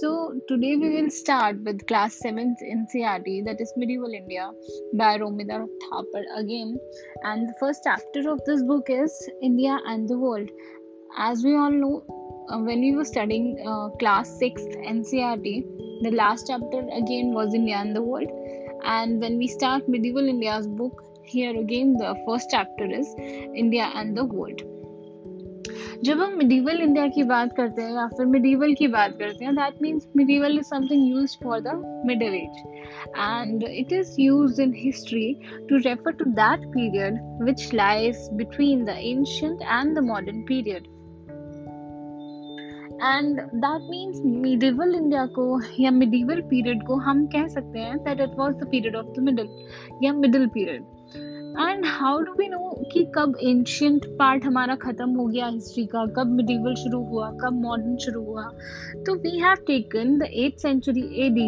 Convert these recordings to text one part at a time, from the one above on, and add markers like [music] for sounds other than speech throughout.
So, today we will start with class 7th NCRT that is Medieval India by Romida Thapar again. And the first chapter of this book is India and the World. As we all know, uh, when we were studying uh, class 6th NCRT, the last chapter again was India and the World. And when we start Medieval India's book, here again the first chapter is India and the World. जब हम medieval India की बात करते हैं या फिर medieval की बात करते हैं that means medieval is something use for the middle age and it is used in history to refer to that period which lies between the ancient and the modern period. And that means medieval India को या medieval period को हम कह सकते हैं that it was the period of the middle या middle period and how do we know कि कब एंशियंट पार्ट हमारा ख़त्म हो गया हिस्ट्री का? कब मिडिवल शुरू हुआ? कब मॉडर्न शुरू हुआ? तो we have taken the eight century A D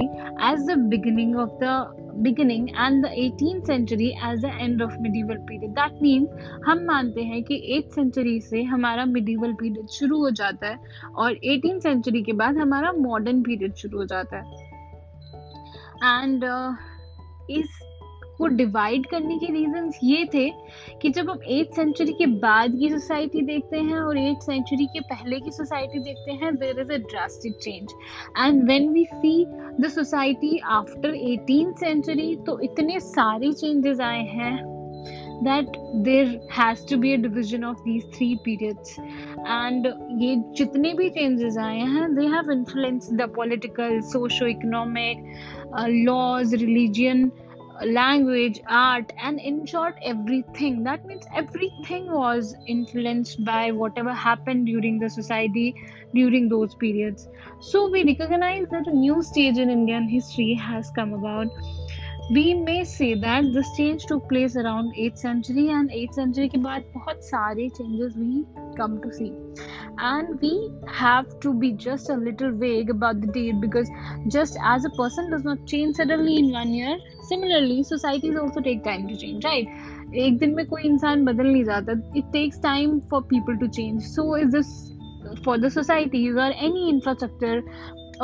as the beginning of the beginning and the eighteen century as the end of medieval period that means हम मानते हैं कि एट सेंचुरी से हमारा मिडिवल पीरियड शुरू हो जाता है और एटीन सेंचुरी के बाद हमारा मॉडर्न पीरियड शुरू हो जाता है। एंड uh, इस वो डिवाइड करने के रीजंस ये थे कि जब हम एट सेंचुरी के बाद की सोसाइटी देखते हैं और एट सेंचुरी के पहले की सोसाइटी देखते हैं there is a drastic change and when we see the society after eighteen century तो इतने सारे चेंजेस आए हैं that there has to be a division of these three periods and ये जितने भी चेंजेस आए हैं they have influence the political socio economic laws religion language, art, and in short, everything. That means everything was influenced by whatever happened during the society during those periods. So we recognize that a new stage in Indian history has come about we may say that this change took place around 8th century and 8th century के बाद बहुत सारे changes we come to see and we have to be just a little vague about the date because just as a person does not change suddenly in one year similarly societies also take time to change right एक दिन में कोई इंसान बदल नहीं जाता it takes time for people to change so is this for the societies or any infrastructure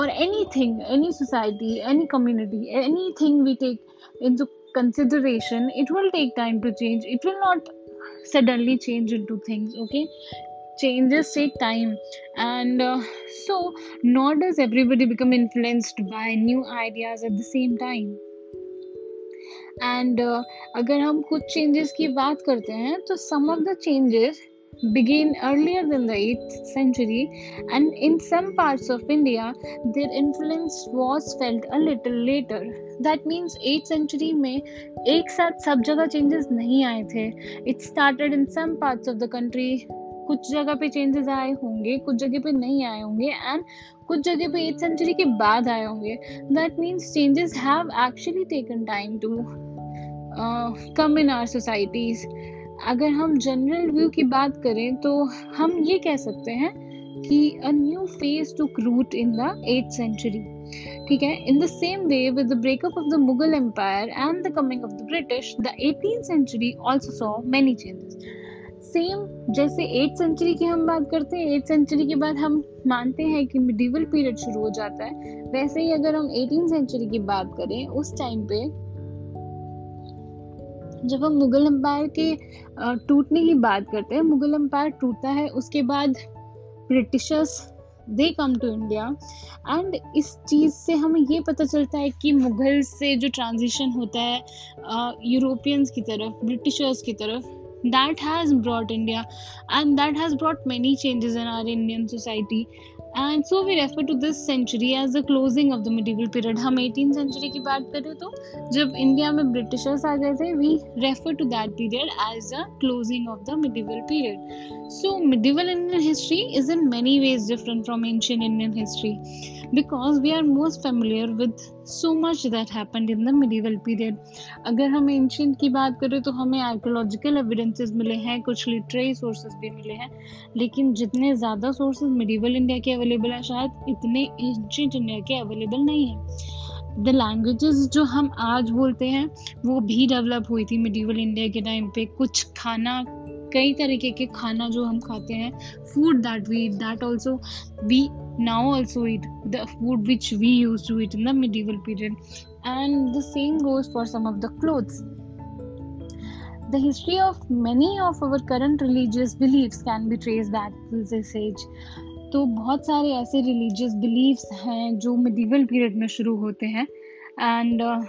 or anything any society any community anything we take into consideration it will take time to change it will not suddenly change into things okay changes take time and uh, so nor does everybody become influenced by new ideas at the same time and uh, अगर हम कुछ चेंजेस की बात करते हैं तो some of the changes began earlier than the 8th century, and in some parts of India, their influence was felt a little later. That means 8th century में एक साथ सब जगह changes नहीं आए थे It started in some parts of the country. कुछ जगह पे चेंजेस आए होंगे कुछ जगह पे नहीं आए होंगे एंड कुछ जगह पे एट सेंचुरी के बाद आए होंगे that means changes have actually taken time to come in our societies अगर हम जनरल व्यू की बात करें तो हम ये कह सकते हैं कि a new phase to root in the eight century ठीक है? In the same way with the breakup of the Mughal empire and the coming of the British the eighteen century also saw many changes same जैसे eight century की हम बात करते हैं eight century के बाद हम मानते हैं कि मिडिवल पीरियड शुरू हो जाता है। वैसे ही अगर हम एटीन सेंचुरी की बात करें, उस टाइम पे जब हम मुगल एम्पायर के टूटने की बात करते हैं, मुगल एम्पायर टूटता है, उसके बाद Britishers they come to India and इस चीज़ से हमें ये पता चलता है कि मुगल से जो ट्रांजिशन होता है यूरोपियंस की तरफ़, ब्रिटिशर्स की तरफ़, that has brought India and that has brought many changes in our Indian society. And so we refer to this century as the closing of the medieval period हम eighteen century की बात करें तो जब India में Britishers आ गए थे we refer to that period as the closing of the medieval period so medieval Indian history is in many ways different from ancient Indian history because we are most familiar with so much that happened in the medieval period. अगर हम ancient की बात करें तो हमें archaeological evidences मिले हैं, कुछ लिटरेरी सोर्सेज भी मिले हैं, लेकिन जितने ज़्यादा सोर्सेज मिडिवल इंडिया के अवेलेबल हैं, शायद इतने एंशियंट इंडिया के अवेलेबल नहीं हैं। द लैंग्वेजेस जो हम आज बोलते हैं, वो भी डेवलप हुई थी मिडिवल इंडिया के टाइम पे। कुछ खाना कई तरीके के खाना जो हम खाते हैं food that we eat that also we now also eat the food which we used to eat in the medieval period and the same goes for some of the clothes the history of many of our current religious beliefs can be traced back to this age तो बहुत सारे ऐसे religious beliefs हैं जो medieval period में शुरू होते हैं एंड uh,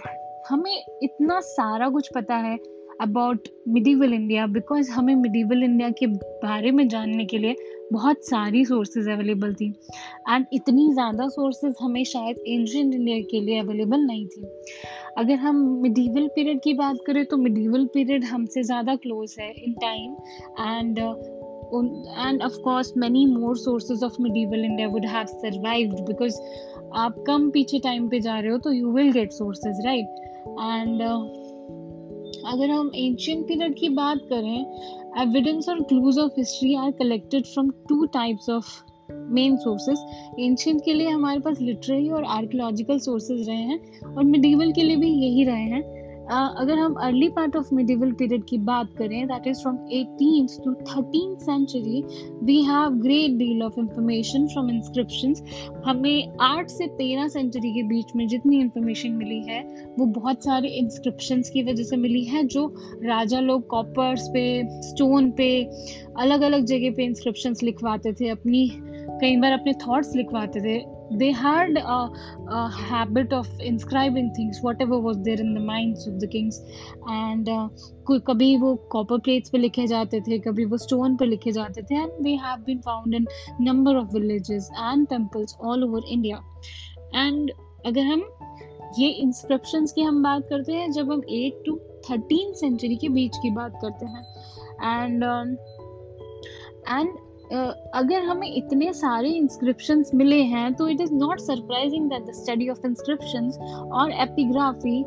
हमें इतना सारा कुछ पता है अबाउट मिडिवल इंडिया बिकॉज़ हमें मिडिवल इंडिया के बारे में जानने के लिए बहुत सारी सोर्सेज अवेलेबल थी। एंड इतनी ज़्यादा सोर्सेज हमें शायद एंशियंट इंडिया के लिए अवेलेबल नहीं थी। अगर हम मिडिवल पीरियड की बात करें तो मिडिवल पीरियड हमसे ज़्यादा क्लोज है in time and and of course many more sources of medieval india would have survived because आप कम पीछे टाइम पे जा रहे हो तो you will get sources right and अगर हम एंशियंट पीरियड की बात करें एविडेंस और clues of history are collected from two types of main sources ancient के लिए हमारे पास लिटरेरी और आर्कोलॉजिकल सोर्सेज रहे हैं और मिडिवल के लिए भी यही रहे हैं। अगर हम early part of medieval period की बात करें that is from eighteen to thirteen century we have great deal of information from inscription हमें आठ से तेरह सेंचुरी के बीच में जितनी इंफॉर्मेशन मिली है, वो बहुत सारे इंस्क्रिप्शन की वजह से मिली है, जो राजा लोग कॉपर्स पे स्टोन पे अलग अलग जगह पे इंस्क्रिप्शन लिखवाते थे, अपनी, कई बार अपने थॉट्स लिखवाते थे। They had a, a, habit of inscribing things whatever was there in the minds of the kings. And uh, कभी वो कॉपर प्लेट्स पे लिखे जाते थे कभी वो स्टोन पे लिखे जाते थे and they have been found in number of villages and temples all over India and अगर हम ये इंस्क्रिप्शंस की हम बात करते हैं जब हम एट टू थर्टीन सेंचुरी के बीच की बात करते हैं एंड एंड अगर हमें इतने सारे इंस्क्रिप्शन मिले हैं तो it is not surprising that the study of inscription और epigraphy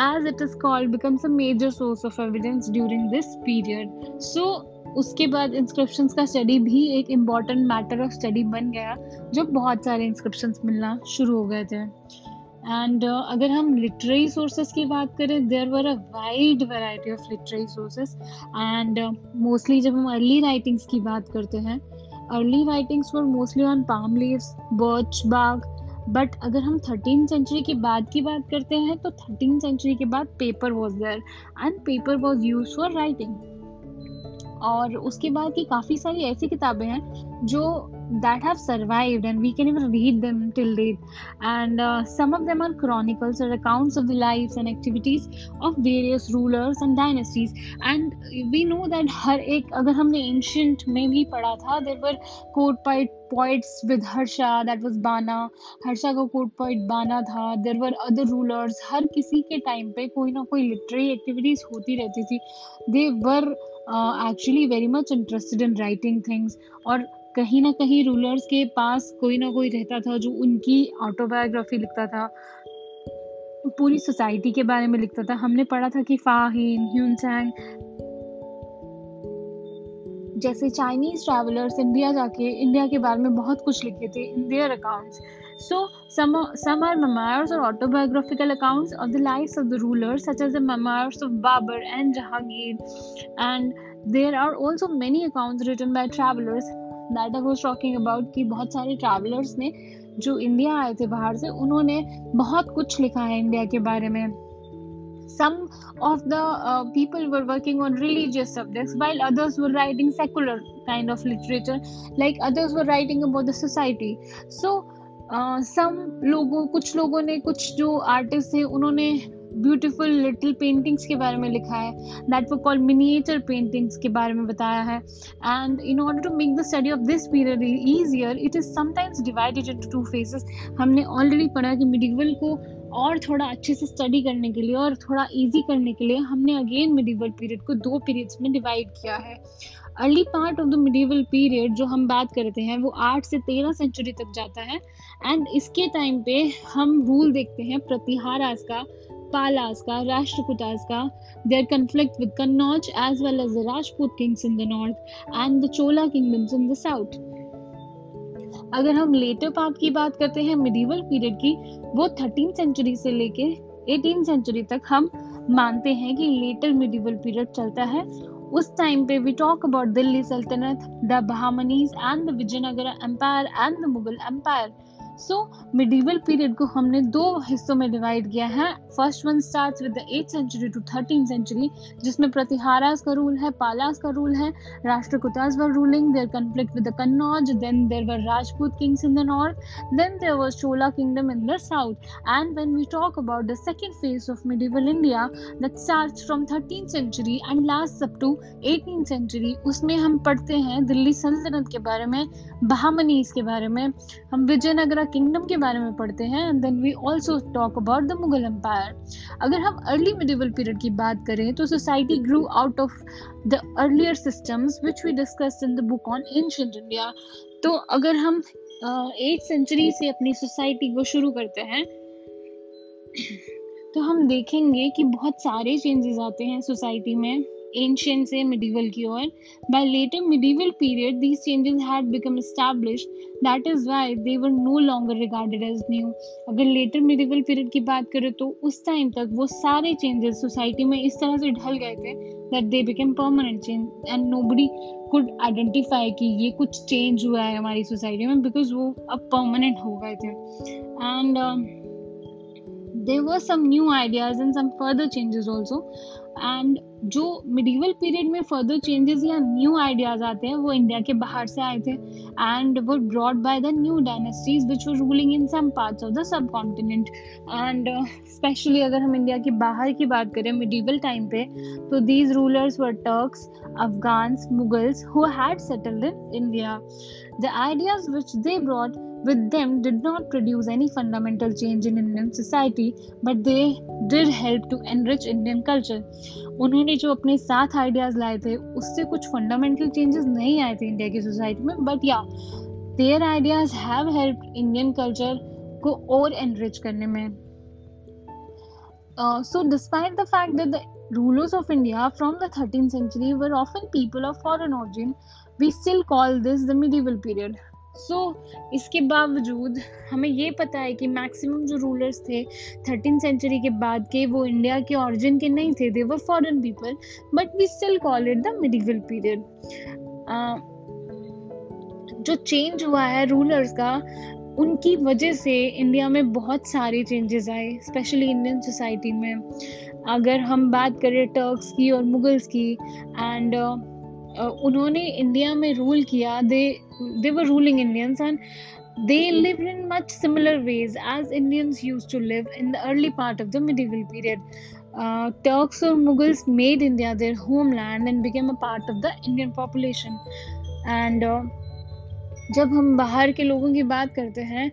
as it is called becomes a major source of evidence during this period so उसके बाद इंस्क्रिप्शन का स्टडी भी एक इंपॉर्टेंट मैटर ऑफ़ स्टडी बन गया जब बहुत सारे इंस्क्रिप्शन मिलना शुरू हो गए थे। एंड uh, अगर हम लिटरेरी सोर्सेज की बात करें there were a wide variety of literary sources and mostly जब हम अर्ली राइटिंग्स की बात करते हैं early writings were mostly on palm leaves birch bark but अगर हम थर्टीन सेंचुरी के बाद की बात करते हैं तो थर्टीन सेंचुरी के बाद paper was there and paper was use for writing और उसके बाद की काफ़ी सारी ऐसी किताबें हैं जो that have survived and we can even read them till date and some of them are chronicles और accounts of the life and activities of various rulers and dynasties and we know that हर एक, अगर हमने ancient में भी पढ़ा था there were court poet poets with Harsha that was Bana Harsha का court poet Bana था. देर वर अदर रूलर्स हर किसी के टाइम पे कोई ना कोई लिटरेरी एक्टिविटीज़ होती रहती थी. They were uh, very much interested in writing things. और कहीं ना कहीं रूलर्स के पास कोई ना कोई रहता था जो उनकी ऑटोबायोग्राफी लिखता था। पूरी सोसाइटी के बारे में लिखता था। हमने पढ़ा था कि फाहिन ह्यूनसैंग जैसे चाइनीज़ ट्रैवलर्स इंडिया जाके इंडिया के बारे में बहुत कुछ लिखे थे। In their accounts so some are, some are memoirs or autobiographical accounts of the lives of the rulers such as the memoirs of Babur and Jahangir and there are also many accounts written by travelers that I was talking about कि बहुत सारे travellers ने जो India आए थे बाहर से उन्होंने बहुत कुछ लिखा है इंडिया के बारे में some of the uh, people were working on religious subjects while others were writing secular kind of literature like others were writing about the society so some लोगों, कुछ लोगों ने, कुछ जो आर्टिस्ट हैं, उन्होंने ब्यूटीफुल लिटिल पेंटिंग्स के बारे में लिखा है। दैट वो कॉल मिनिएचर पेंटिंग्स के बारे में बताया है। And in order to make the study of this period easier it is sometimes divided into two phases हमने ऑलरेडी पढ़ा कि मिडिवल को और थोड़ा अच्छे से स्टडी करने के लिए और थोड़ा इजी करने के लिए हमने अगेन मिडिवल पीरियड को दो पीरियड्स में डिवाइड किया है। Early part of the medieval period जो हम बात करते हैं, वो आठ से तेरह सेंचुरी तक जाता है एंड इसके टाइम पे हम रूल देखते हैं प्रतिहारास का Palas का Rashtrakutas का, their conflict with Kannauj as well as the Rajput kings in the north and the Chola kingdoms in the south. अगर हम लेटर पार्ट की बात करते हैं मिडिवल पीरियड की, वो थर्टीन सेंचुरी से लेके एटीन सेंचुरी तक हम मानते हैं कि लेटर मिडिवल पीरियड चलता है उस टाइम पे we talk about Delhi sultanate the Bahmanis and the Vijayanagara empire and the Mughal empire so medieval period को हमने दो हिस्सों में डिवाइड किया है। First one start with the eight century to thirteen century जिसमें प्रतिहारास का रूल है, पालास का रूल है, Rashtrakutas were ruling their conflict with the Kannauj then there were Rajput kings in the north then there was Chola kingdom in the south and when we talk about the second phase of medieval India that starts from thirteen century and last up to eighteen century उसमें हम पढ़ते हैं दिल्ली सल्तनत के बारे में बहामनीस के बारे में। हम विजयनगरा किंगडम के बारे में पढ़ते हैं and then we also talk about the Mughal empire अगर हम अर्ली मिडिवल पीरियड की बात करें तो society grew out of the earlier systems which we discuss in the book on ancient India तो अगर हम एट uh, सेंचुरी से अपनी सोसाइटी को शुरू करते हैं तो हम देखेंगे कि बहुत सारे चेंजेस आते हैं सोसाइटी में। एंशियंट से मिडिवल की ओर। By later medieval period these changes had become established that is why they were no longer regarded as new अगर लेटर मिडिवल पीरियड की बात करें तो उस टाइम तक वो सारे चेंजेस सोसाइटी में इस तरह से ढल गए थे they become permanent change and nobody could identify कि ये कुछ चेंज हुआ है हमारी सोसाइटी में बिकॉज़ वो अब परमानेंट हो गए थे। And there were some new ideas and some further changes also. And जो मिडिवल पीरियड में फर्दर चेंजेस या न्यू आइडियाज़ आते हैं, वो इंडिया के बाहर से आए थे एंड वो brought by the new dynasties which were ruling in some parts of the subcontinent and specially अगर हम इंडिया के बाहर की बात करें मिडिवल टाइम पे तो these rulers were Turks Afghans Mughals who had settled in India the ideas which they brought with them did not produce any fundamental change in Indian society, but they did help to enrich Indian culture. उन्होंने जो अपने साथ ideas लाए थे उससे कुछ fundamental changes नहीं आए थे इंडिया की सोसाइटी में बट या their ideas have help Indian culture को और एनरिच करने में so despite the fact that the rulers of india from the 13th century were often people of foreign origin we still call this the medieval period So so, इसके बावजूद हमें ये पता है कि मैक्सिमम जो रूलर्स थे थर्टीन सेंचुरी के बाद के वो इंडिया के ओरिजिन के नहीं थे they were foreign people but we still call it the medieval period जो चेंज हुआ है रूलर्स का उनकी वजह से इंडिया में बहुत सारे चेंजेस आए स्पेशली इंडियन सोसाइटी में। अगर हम बात करें टर्क्स की और मुगल्स की एंड उन्होंने इंडिया में रूल किया। They were ruling Indians and they live in much similar ways as Indians use to live in the early part of the medieval period Turks और Mughals made India their homeland and became a part of the Indian population and जब हम बाहर के लोगों की बात करते हैं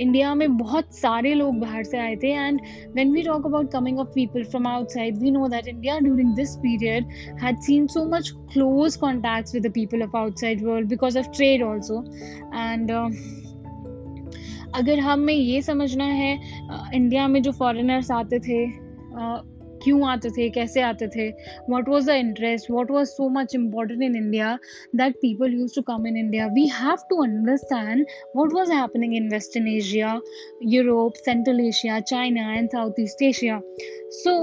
इंडिया में बहुत सारे लोग बाहर से आए थे and when we talk about coming of people from outside we know that India during this period had seen so much close contact with the people of outside world because of trade also and अगर हमें ये समझना है India में जो foreigners आते थे क्यों आते थे कैसे आते थे? What was the interest what was so much important in India that people use to come in India we have to understand what was happening in western Asia Europe central Asia China and south east Asia so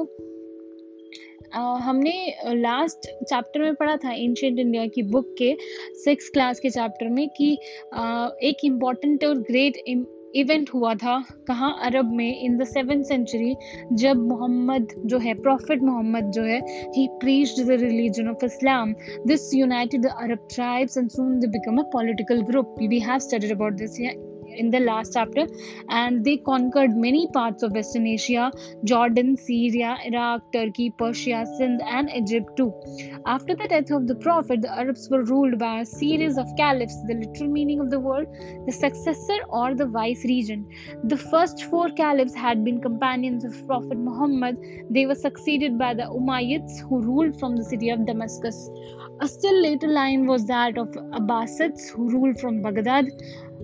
हमने last chapter में पढ़ा था ancient India की book के six class के chapter में कि uh, एक इंपॉर्टेंट और ग्रेट इवेंट हुआ था कहाँ अरब में इन द सेवन सेंचुरी जब मोहम्मद जो है प्रॉफिट मोहम्मद जो है he preached the religion of Islam this united the Arab tribes and soon they become a political group we have studied about this in the last chapter and they conquered many parts of western asia jordan syria iraq turkey persia sindh and egypt too. After the death of the prophet the arabs were ruled by a series of caliphs the literal meaning of the word the successor or the vice regent. The first four caliphs had been companions of prophet muhammad. They were succeeded by the umayyads who ruled from the city of damascus. A still later line was that of Abbasids who ruled from Baghdad.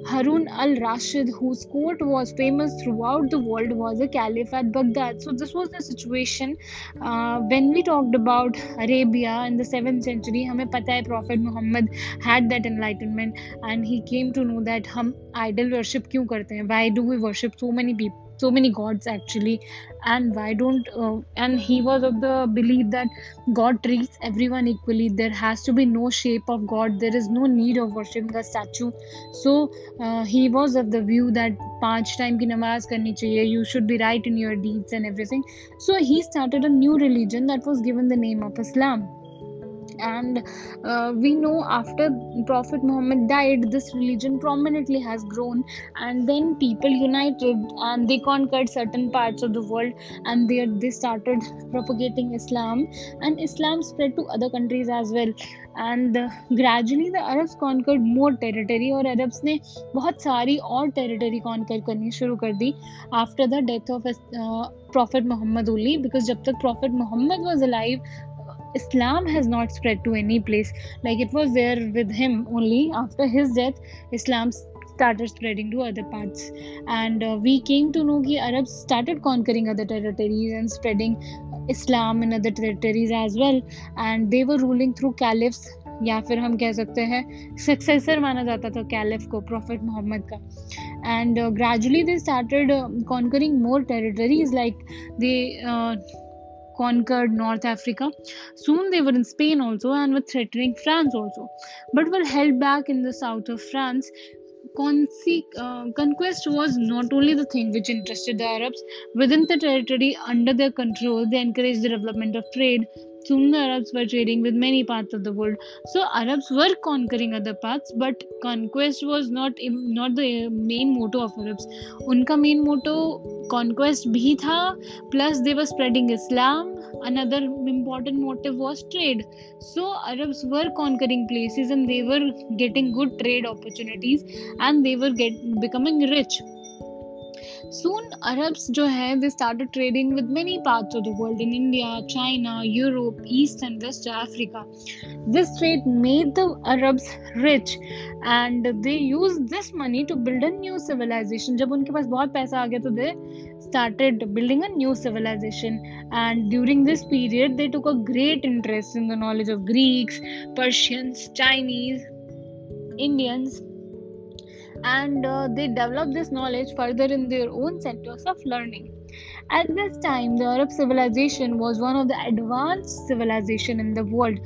Harun al Rashid, whose court was famous throughout the world, was a caliph at Baghdad. So, this was the situation uh, when we talked about Arabia in the 7th century. हमें पता है Prophet Muhammad had that enlightenment and he came to know that हम idol worship क्यों करते हैं? Why do we worship so many people? so many gods actually and why don't uh, and he was of the belief that god treats everyone equally there has to be no shape of god there is no need of worshiping a statue so uh, he was of the view that पांच time की नमाज करनी चाहिए you should be right in your deeds and everything so he started a new religion that was given the name of islam and uh, we know after prophet muhammad died this religion prominently has grown and then people united and they conquered certain parts of the world and they, they started propagating islam and islam spread to other countries as well and gradually the Arabs conquer more territory और Arabs ने बहुत सारी और territory conquer करनी शुरू कर दी after the death of prophet Muhammad उली because जब तक prophet Mohammad was alive Islam has not spread to any place. Like it was there with him only. After his death, Islam started spreading to other parts. And uh, we came to know that Arabs started conquering other territories and spreading Islam in other territories as well. And they were ruling through caliphs. या फिर हम कह सकते हैं successor माना जाता था caliph को प्रॉफिट मोहम्मद का and gradually they started conquering more territories like they conquered North Africa. Soon they were in Spain also and were threatening France also, but were held back in the south of France. uh, conquest was not only the thing which interested the Arabs. Within the territory under their control, they encouraged the development of trade, Soon the Arabs were trading with many parts of the world. So Arabs were conquering other parts, but conquest was not not the main motto of Arabs. उनका main motto conquest भी था, plus they were spreading Islam. Another important motive was trade. So Arabs were conquering places and they were getting good trade opportunities and they were get becoming rich. Soon, Arabs जो है they started trading with many parts of the world in India, China, Europe, East and West Africa. This trade made the Arabs rich and they used this money to build a new civilization. जब उनके पास बहुत पैसा आ गया तो they started building a new civilization and during this period they took a great interest in the knowledge of Greeks, Persians, Chinese, Indians and uh, they develop this knowledge further in their own centers of learning. At this time, the Arab civilization was one of the advanced civilization in the world.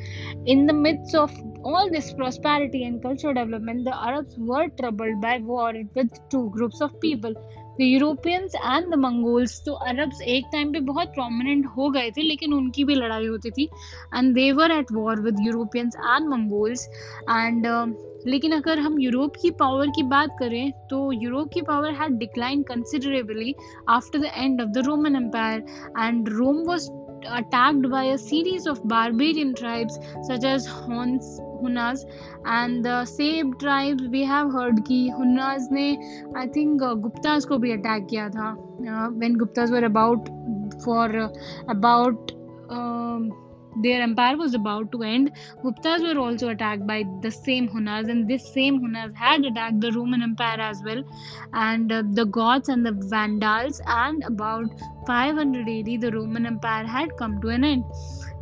In the midst of all this prosperity and cultural development, the Arabs were troubled by war with two groups of people. The Europeans and the Mongols तो Arabs एक time पे बहुत prominent हो गए थे लेकिन उनकी भी लड़ाई होती थी and they were at war with Europeans and Mongols and लेकिन अगर हम यूरोप की पावर की बात करें तो यूरोप की power had decline considerably after the end of the Roman empire and Rome was attacked by a series of barbarian tribes such as Huns Hunas and the same tribe we have heard की हुनाज ने I think Gupta's को भी attack किया था। When Guptas were about for about their empire was about to end, Guptas were also attacked by the same Hunas, and this same Hunas had attacked the Roman Empire as well, and uh, the Goths and the Vandals, and about 500 AD, the Roman Empire had come to an end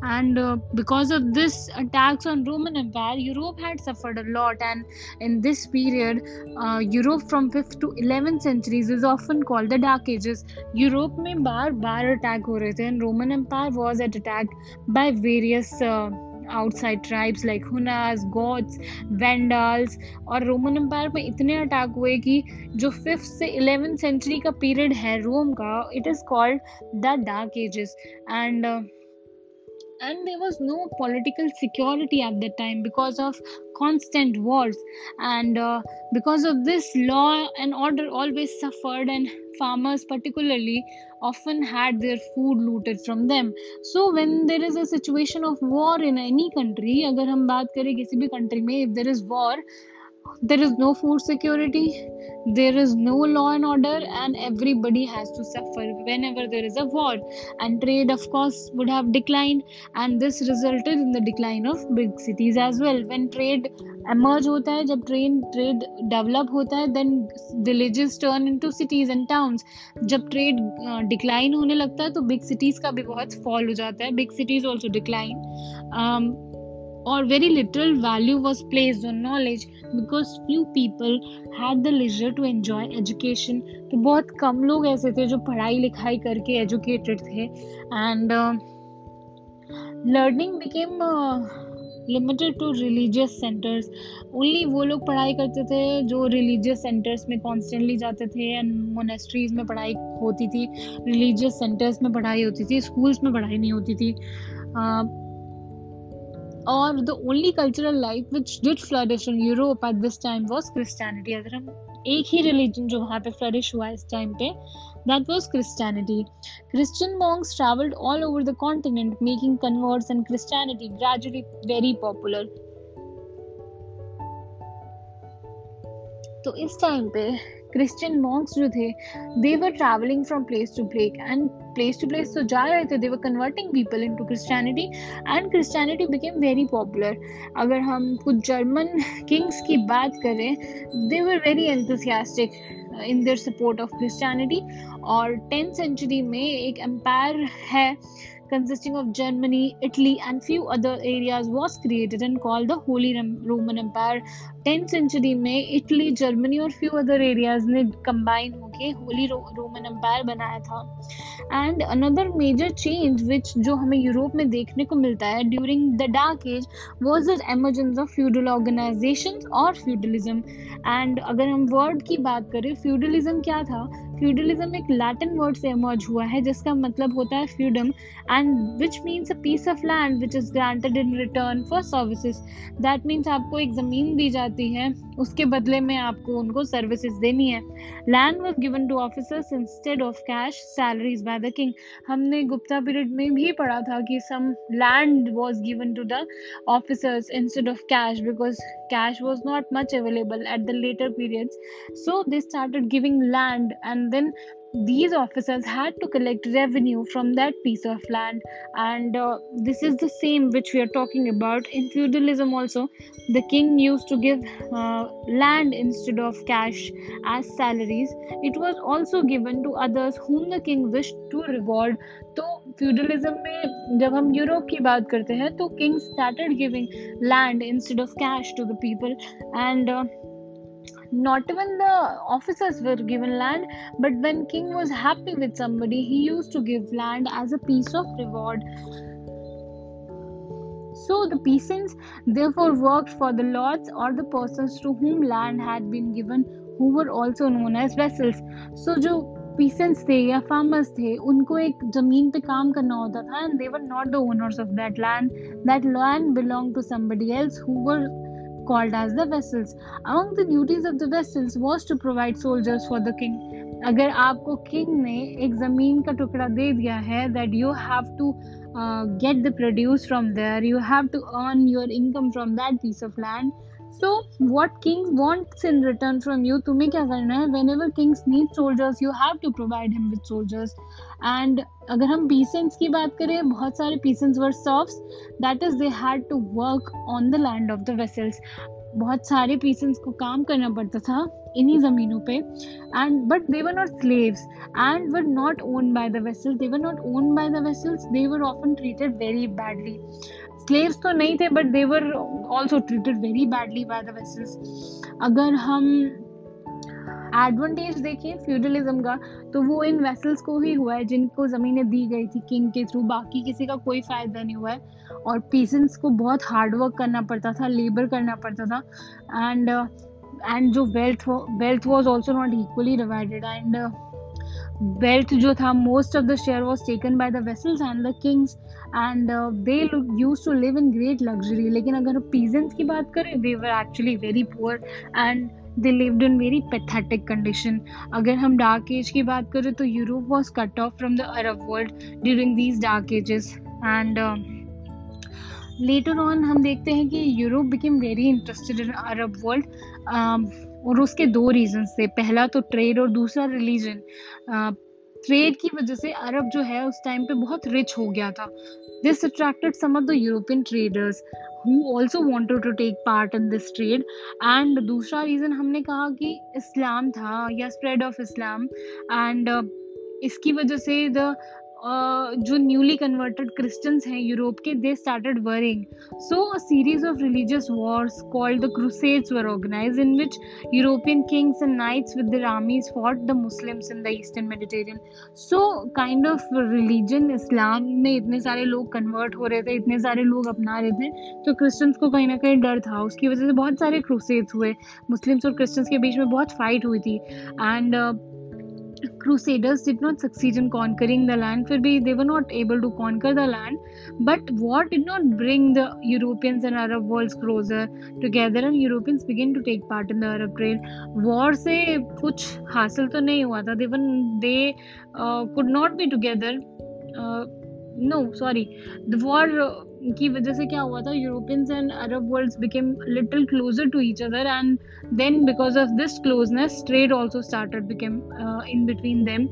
and uh, because of this attacks on roman empire europe had suffered a lot and in this period uh, europe from 5th to 11th centuries is often called the dark ages europe में बार बार attack हो रहे थे and roman empire was at attack by various uh, outside tribes like Huns Goths Vandals और Roman empire में इतने attack हुए कि जो फिफ्थ से इलेवेंथ सेंचुरी का पीरियड है रोम का it is called the Dark Ages and and there was no political security at that time because of constant wars. And uh, because of this law and order always suffered and farmers particularly often had their food looted from them. So when there is a situation of war in any country agar hum baat kare kisi bhi country mein if there is war there is no food security there is no law and order and everybody has to suffer whenever there is a war. And trade of course would have declined and this resulted in the decline of big cities as well. When trade emerge hota hai jab train trade develop hota hai then villages turn into cities and towns. Uh, decline hone lagta hai to big cities ka bhi bahut fall ho jata hai. Big cities also decline. Um, or very little value was placed on knowledge because few people had the leisure to enjoy education. तो बहुत कम लोग ऐसे थे जो पढ़ाई लिखाई करके educated थे. And learning became limited to religious centres only वो लोग पढ़ाई करते थे जो रिलीजियस सेंटर्स में कॉन्स्टेंटली जाते थे एंड मोनेस्ट्रीज में पढ़ाई होती थी. रिलीजियस सेंटर्स में पढ़ाई होती थी स्कूल्स में पढ़ाई नहीं होती थी. Uh, और the only cultural life which did flourish in Europe at this time was Christianity अगर हम एक ही रिलीजन जो वहाँ पे फ्लरिश हुआ इस टाइम पे that was Christianity. Christian monks traveled all over the continent, making converts and Christianity gradually very popular. तो इस टाइम पे क्रिश्चियन मॉन्क्स जो थे they were travelling from place to place and place to place तो जा रहे थे they were converting people into Christianity and Christianity became very popular अगर हम कुछ जर्मन किंग्स [laughs] की बात करें they were very enthusiastic in their support of Christianity और टेंथ सेंचुरी में एक एम्पायर है consisting of Germany, Italy, and few other areas, was created and called the Holy Roman Empire. 10th century में Italy Germany और few other areas ने combine होके Holi Roman empire बनाया था. And another major change which जो हमें Europe में देखने को मिलता है during the dark age was the emergence of feudal organisation और फ्यूडलिज्म एंड अगर हम वर्ड की बात करें फ्यूडलिज्म क्या था? फ्यूडलिज्म एक लैटिन वर्ड से इमर्ज हुआ है, जिसका मतलब होता है feudum and which means a piece of land which is granted in return for services that means आपको एक ज़मीन दी जाती है, उसके बदले में आपको उनको सर्विसेज़ देनी है। Land was given to officers instead of cash salaries by the king हमने गुप्ता पीरियड में भी पढ़ा था कि some land was given to the officers instead of cash because cash was not much available at the later periods so they started giving land and then these officers had to collect revenue from that piece of land and uh, this is the same which we are talking about in feudalism also the king used to give uh, land instead of cash as salaries it was also given to others whom the king wished to reward तो feudalism में जब हम Europe की बात करते हैं तो king started giving land instead of cash to the people and not even the officers were given land but when king was happy with somebody he used to give land as a piece of reward so the peasants therefore worked for the lords or the persons to whom land had been given who were also known as vassals so जो peasants थे या farmers थे उनको एक जमीन पे काम करना होता था and they were not the owners of that land that land belong to somebody else who were called as the vessels. Among the duties of the vessels was to provide soldiers for the king. अगर आपको king ने एक ज़मीन का टुकड़ा दे दिया है that you have to get the produce from there you have to earn your income from that piece of land so, what king wants in return from you, तुम्हें क्या करना है? Whenever kings need soldiers, you have to provide him with soldiers. And अगर हम peasants की बात करें, बहुत सारे peasants were serfs that is they had to work on the land of the vassals बहुत सारे पीसेंट्स को काम करना पड़ता था इन्हीं ज़मीनों पे. And but they were not slaves and were not owned by the vassals they were not owned by the vassals they were often treated very badly slaves तो नहीं थे but they were also treated very badly by the vassals अगर हम advantage देखें feudalism का तो वो इन vessels को ही हुआ है जिनको ज़मीनें दी गई थी किंग के थ्रू बाकी किसी का कोई फ़ायदा नहीं हुआ है। और पीसेंट्स को बहुत हार्ड वर्क करना पड़ता था लेबर करना पड़ता था। एंड एंड जो wealth wealth was also not equally divided and wealth जो था most of the share was taken by the vassals and the kings and they use to live in great luxury लेकिन अगर peasants की बात करें they were actually very poor and they lived in very pathetic condition अगर हम dark age की बात करें तो Europe was cut off from the Arab world during these dark ages and later on हम देखते हैं कि Europe became very interested in Arab world और उसके दो रीजन थे। पहला तो ट्रेड और दूसरा रिलीजन ट्रेड की वजह से अरब जो है, उस टाइम पे बहुत रिच हो गया था। This attracted some of the European traders who also wanted to take part in this trade and दूसरा रीज़न हमने कहा कि इस्लाम था, या स्प्रेड ऑफ़ इस्लाम एंड इसकी वजह से द जो न्यूली कन्वर्टेड क्रिश्चियंस हैं यूरोप के they started warring so a series of religious wars called the crusades were organise in which European kings and knights with the armies fought the Muslims in the eastern Mediterranean so kind of religion Islam में इतने सारे लोग convert हो रहे थे, इतने सारे लोग अपना रहे थे तो क्रिश्चियंस को कहीं ना कहीं डर था। उसकी वजह से बहुत सारे क्रूसेड्स हुए। मुस्लिम्स और क्रिश्चियंस के बीच में बहुत फाइट हुई थी। And crusaders did not succeed in conquering the land. For they were not able to conquer the land. But war did not bring the europeans and arab worlds closer together and europeans began to take part in the arab trade. War se kuch hasil to nahi hua tha. Even they uh, could not be together. Uh, no sorry. The war uh, की वजह से क्या हुआ था Europeans and Arab worlds became little closer to each other and then because of this closeness trade also started became in between them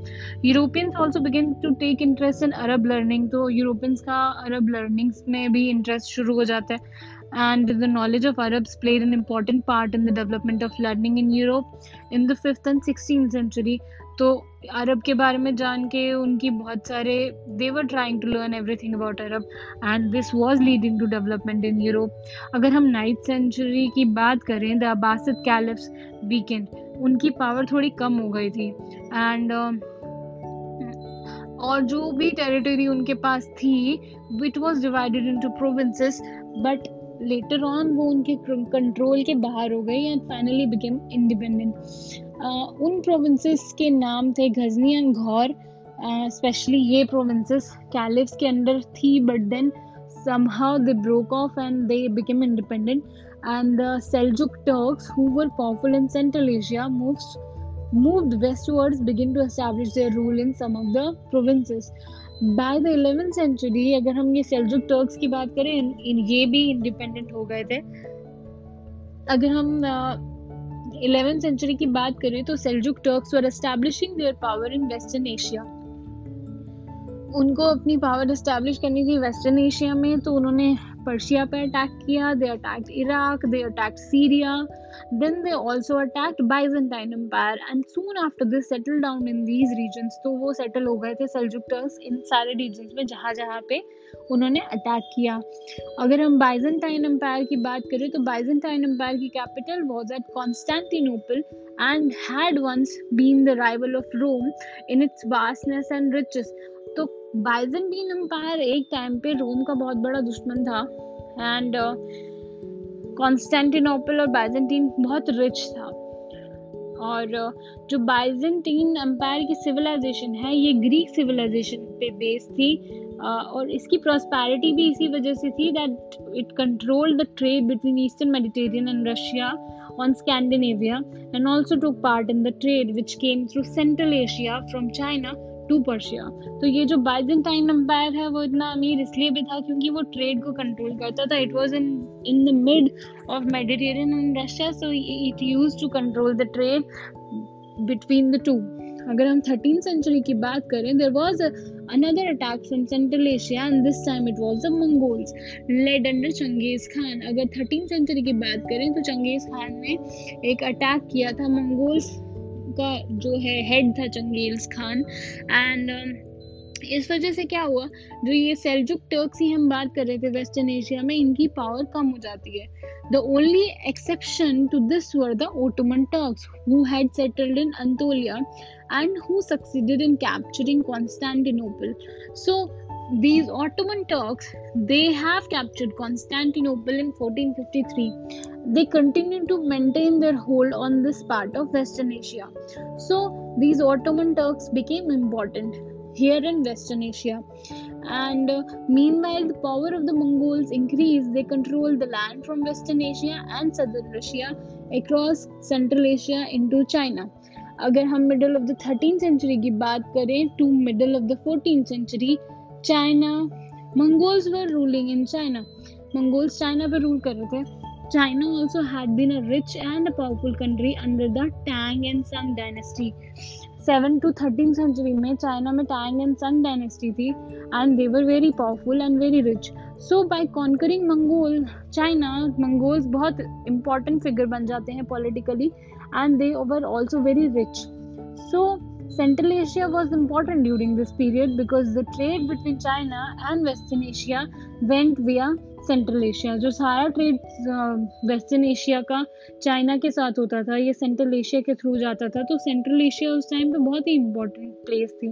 Europeans also began to take interest in Arab learning तो Europeans का Arab learnings में भी interest शुरू हो जाता है and the knowledge of Arabs played an important part in the development of learning in Europe in the 5th and 16th century. तो अरब के बारे में जान के उनकी बहुत सारे they were trying to learn everything about Arab and this was leading to development in Europe अगर हम नाइन्थ सेंचुरी की बात करें द अब्बासिद कैलिफ्स वीकेंड उनकी पावर थोड़ी कम हो गई थी. एंड uh, और जो भी टेरिटरी उनके पास थी it was divided into provinces but later on वो उनके कंट्रोल के बाहर हो गई एंड फाइनली बिकेम इंडिपेंडेंट उन प्रोविंसेस के नाम थे गजनी एंड घौर स्पेशली ये प्रोविंसेस कैलिफ्स के अंडर थी but then somehow they broke off and they became independent and the Seljuk Turks who were powerful in Central Asia moved moved westwards begin to establish their rule in some of the provinces by the 11th century अगर हम ये Seljuk Turks की बात करें इन, इन ये भी independent हो गए थे अगर हम इलेवेंथ सेंचुरी की बात करें तो Seljuk Turks were establishing their power in western Asia उनको अपनी पावर इस्टेब्लिश करनी थी वेस्टर्न एशिया में तो उन्होंने पर्शिया पर अटैक किया they attack Iraq they attack Syria then they also attacked Byzantine empire and soon after this settle down in these regions तो वो सेटल हो गए थे सेल्जुक इन सारे रीजन्स में, जहाँ जहाँ पे उन्होंने अटैक किया। अगर हम बाइजेंटाइन एम्पायर की बात करें तो बाइजेंटाइन एम्पायर की capital was at Constantinople and had once been the rival of Rome in its vastness and riches Byzantine empire एक टाइम पे रोम का बहुत बड़ा दुश्मन था एंड कॉन्स्टेंटिनोपल uh, और बाइजेंटीन बहुत रिच था। और uh, जो बाइजेंटीन एम्पायर की सिविलाइजेशन है ये ग्रीक सिविलाइजेशन पे बेस्ड थी और इसकी प्रॉस्पैरिटी भी इसी वजह से थी that it control the trade between eastern Mediterranean and Russia on Scandinavia and also took part in the trade which came through Central Asia from China to Persia तो ये जो बाइजेंटाइन एम्पायर है, वो इतना अमीर इसलिए भी था क्योंकि वो ट्रेड को कंट्रोल करता था। It was in in the mid of Mediterranean and Russia so it use to control the trade between the two अगर हम थर्टीन सेंचुरी की बात करें there was another attack from Central Asia and this time it was the Mongols, led under Changez Khan. अगर thirteen century की बात करें तो चंगेज खान ने एक अटैक किया था मंगोल्स का जो है हेड था चंगेज खान एंड um, इस वजह से क्या हुआ जो ये सेल्जुक टर्क्स ही हम बात कर रहे थे वेस्टर्न एशिया में इनकी पावर कम हो जाती है the only exception to this were the Ottoman Turks who had settled in Anatolia and who succeeded in capturing Constantinople. So these Ottoman Turks they have captured Constantinople in 1453. They continue to maintain their hold on this part of Western Asia. So these Ottoman Turks became important here in Western Asia. And uh, meanwhile, the power of the Mongols increased. They controlled the land from Western Asia and southern Russia across Central Asia into China. अगर हम middle of the thirteen century की बात करें to middle of the fourteen century China, Mongols were ruling in China Mongols China पर rule कर रहे थे। China also had been a rich and a powerful country under the Tang and Song dynasty seven to thirteen century में China में Tang and संग dynasty थी and they were very powerful and very rich so by conquering Mongol China Mongols बहुत important figure बन जाते हैं politically and they were also very rich. So Central Asia was important during this period because the trade between China and Western Asia went via central Asia जो सारा trade western Asia का China के साथ होता था ये central Asia के through जाता था तो सेंट्रल एशिया उस टाइम पे बहुत ही इंपॉर्टेंट प्लेस थी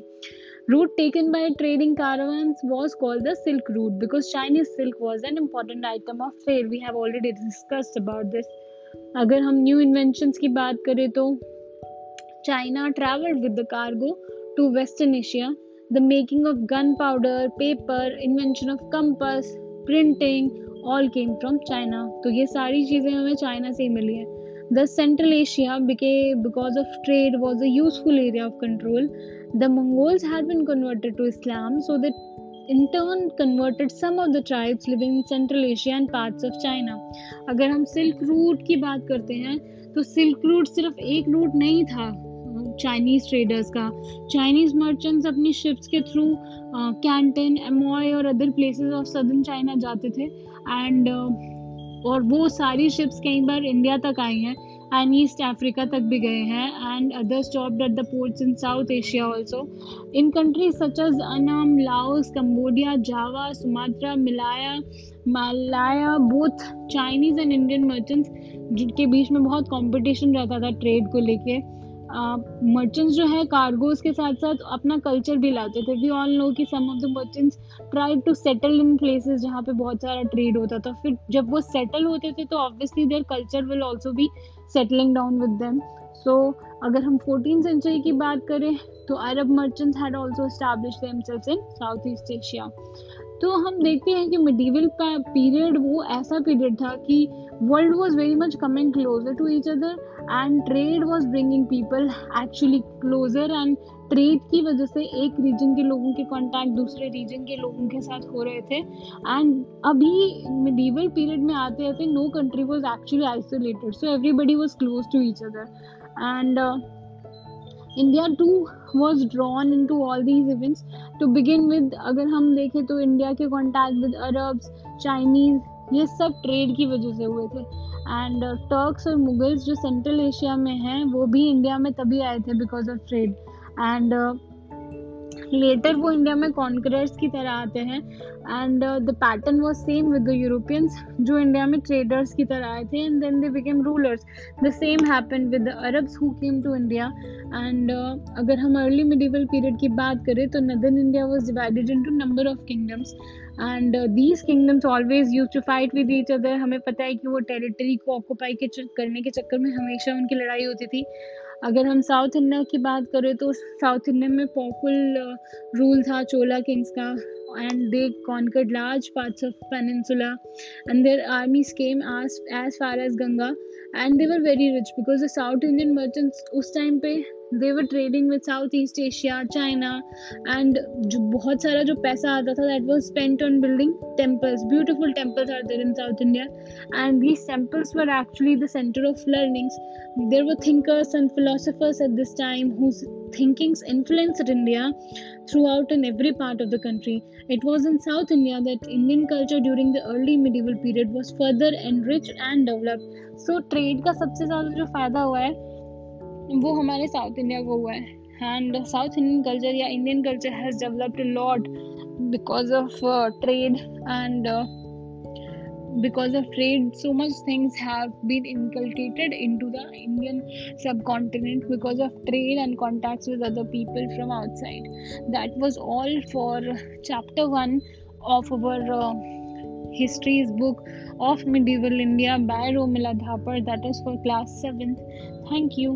route taken by trading caravans was called the silk route because chinese silk was an important item of trade we have already discussed about this अगर हम न्यू इन्वेंशंस की बात करें तो travelled with the cargo to western Asia the making of gunpowder paper invention of compass printing all came from China तो ये सारी चीज़ें हमें चाइना से ही मिली हैं। द सेंट्रल एशिया बिके because of trade was a useful area of control the Mongols had been converted to Islam so that in turn converted some of the tribes living in Central Asia and parts of China. अगर हम silk route की बात करते हैं तो silk route सिर्फ़ एक route नहीं था। चाइनीज़ ट्रेडर्स का। चाइनीज़ मर्चेंट्स अपनी शिप्स के थ्रू कैंटन एमॉय और other places of southern China जाते थे। एंड uh, और वो सारी शिप्स कई बार इंडिया तक आई हैं एंड ईस्ट अफ्रीका तक भी गए हैं and other stopped at the ports in south Asia also in countries such as Annam Laos Cambodia Java Sumatra Malaya Malaya both Chinese and Indian merchants जिनके बीच में बहुत कंपटीशन रहता था ट्रेड को लेके। मर्चेंट्स जो है कार्गोज के साथ साथ अपना कल्चर भी लाते थे। वी ऑल नो कि some of the merchants try to settle in places जहाँ पे बहुत सारा ट्रेड होता था। फिर जब वो सेटल होते थे तो obviously their culture will also be settling down with them so अगर हम फोर्टीन सेंचुरी की बात करें तो Arab merchants had also establish themselves in south east Asia तो हम देखते हैं कि मिडीवल पीरियड वो ऐसा पीरियड था कि world was very much coming closer to each other and trade was bringing people actually closer and trade की वजह से एक रीजन के लोगों के कांटेक्ट दूसरे रीजन के लोगों के साथ हो रहे थे। एंड अभी मिडीवल पीरियड में आते आते no country was actually isolated so everybody was close to each other and India too was drawn into all these events to begin with अगर हम देखें तो इंडिया के कॉन्टैक्ट विद अरब्स चाइनीज़ ये सब ट्रेड की वजह से हुए थे। एंड टर्क्स uh, और मुगल्स जो सेंट्रल एशिया में हैं वो भी इंडिया में तभी आए थे because of trade and later वो इंडिया में कॉन्करर्स की तरह आते हैं and the pattern was same with the Europeans जो इंडिया में ट्रेडर्स की तरह आए थे and then they became rulers the same happen with the Arabs who came to India and अगर हम अर्ली मिडिवल पीरियड की बात करें तो northern India was divided into number of kingdoms and these kingdoms always use to fight with each other हमें पता है कि वो टेरिटरी को ऑक्यूपाई के करने के चक्कर में हमेशा उनकी लड़ाई होती थी। अगर हम साउथ इंडिया की बात करें तो साउथ इंडिया में पॉपुल रूल था चोला किंग्स का and they conquered large parts of peninsula and their army came as far as Ganga and they were very rich because the south indian merchants उस time पे they were trading with South East Asia China and जो बहुत सारा जो पैसा आता था that was spent on building temples beautiful temples are there in South India and these temples were actually the centre of learnings there were thinkers and philosophers at this time whose thinkings influenced India throughout and every part of the country. It was in South India that Indian culture during the early medieval period was further enriched and developed. so so, trade का सबसे ज़्यादा जो फ़ायदा हुआ है वो हमारे South India को हुआ है। एंड साउथ इंडियन कल्चर या Indian culture has developed lot because of trade and because of trade so much things have been inculcated into the Indian subcontinent because of trade and contact with other people from outside that was all for chapter one of our histories book of medieval india by romila thapar that is for class 7th thank you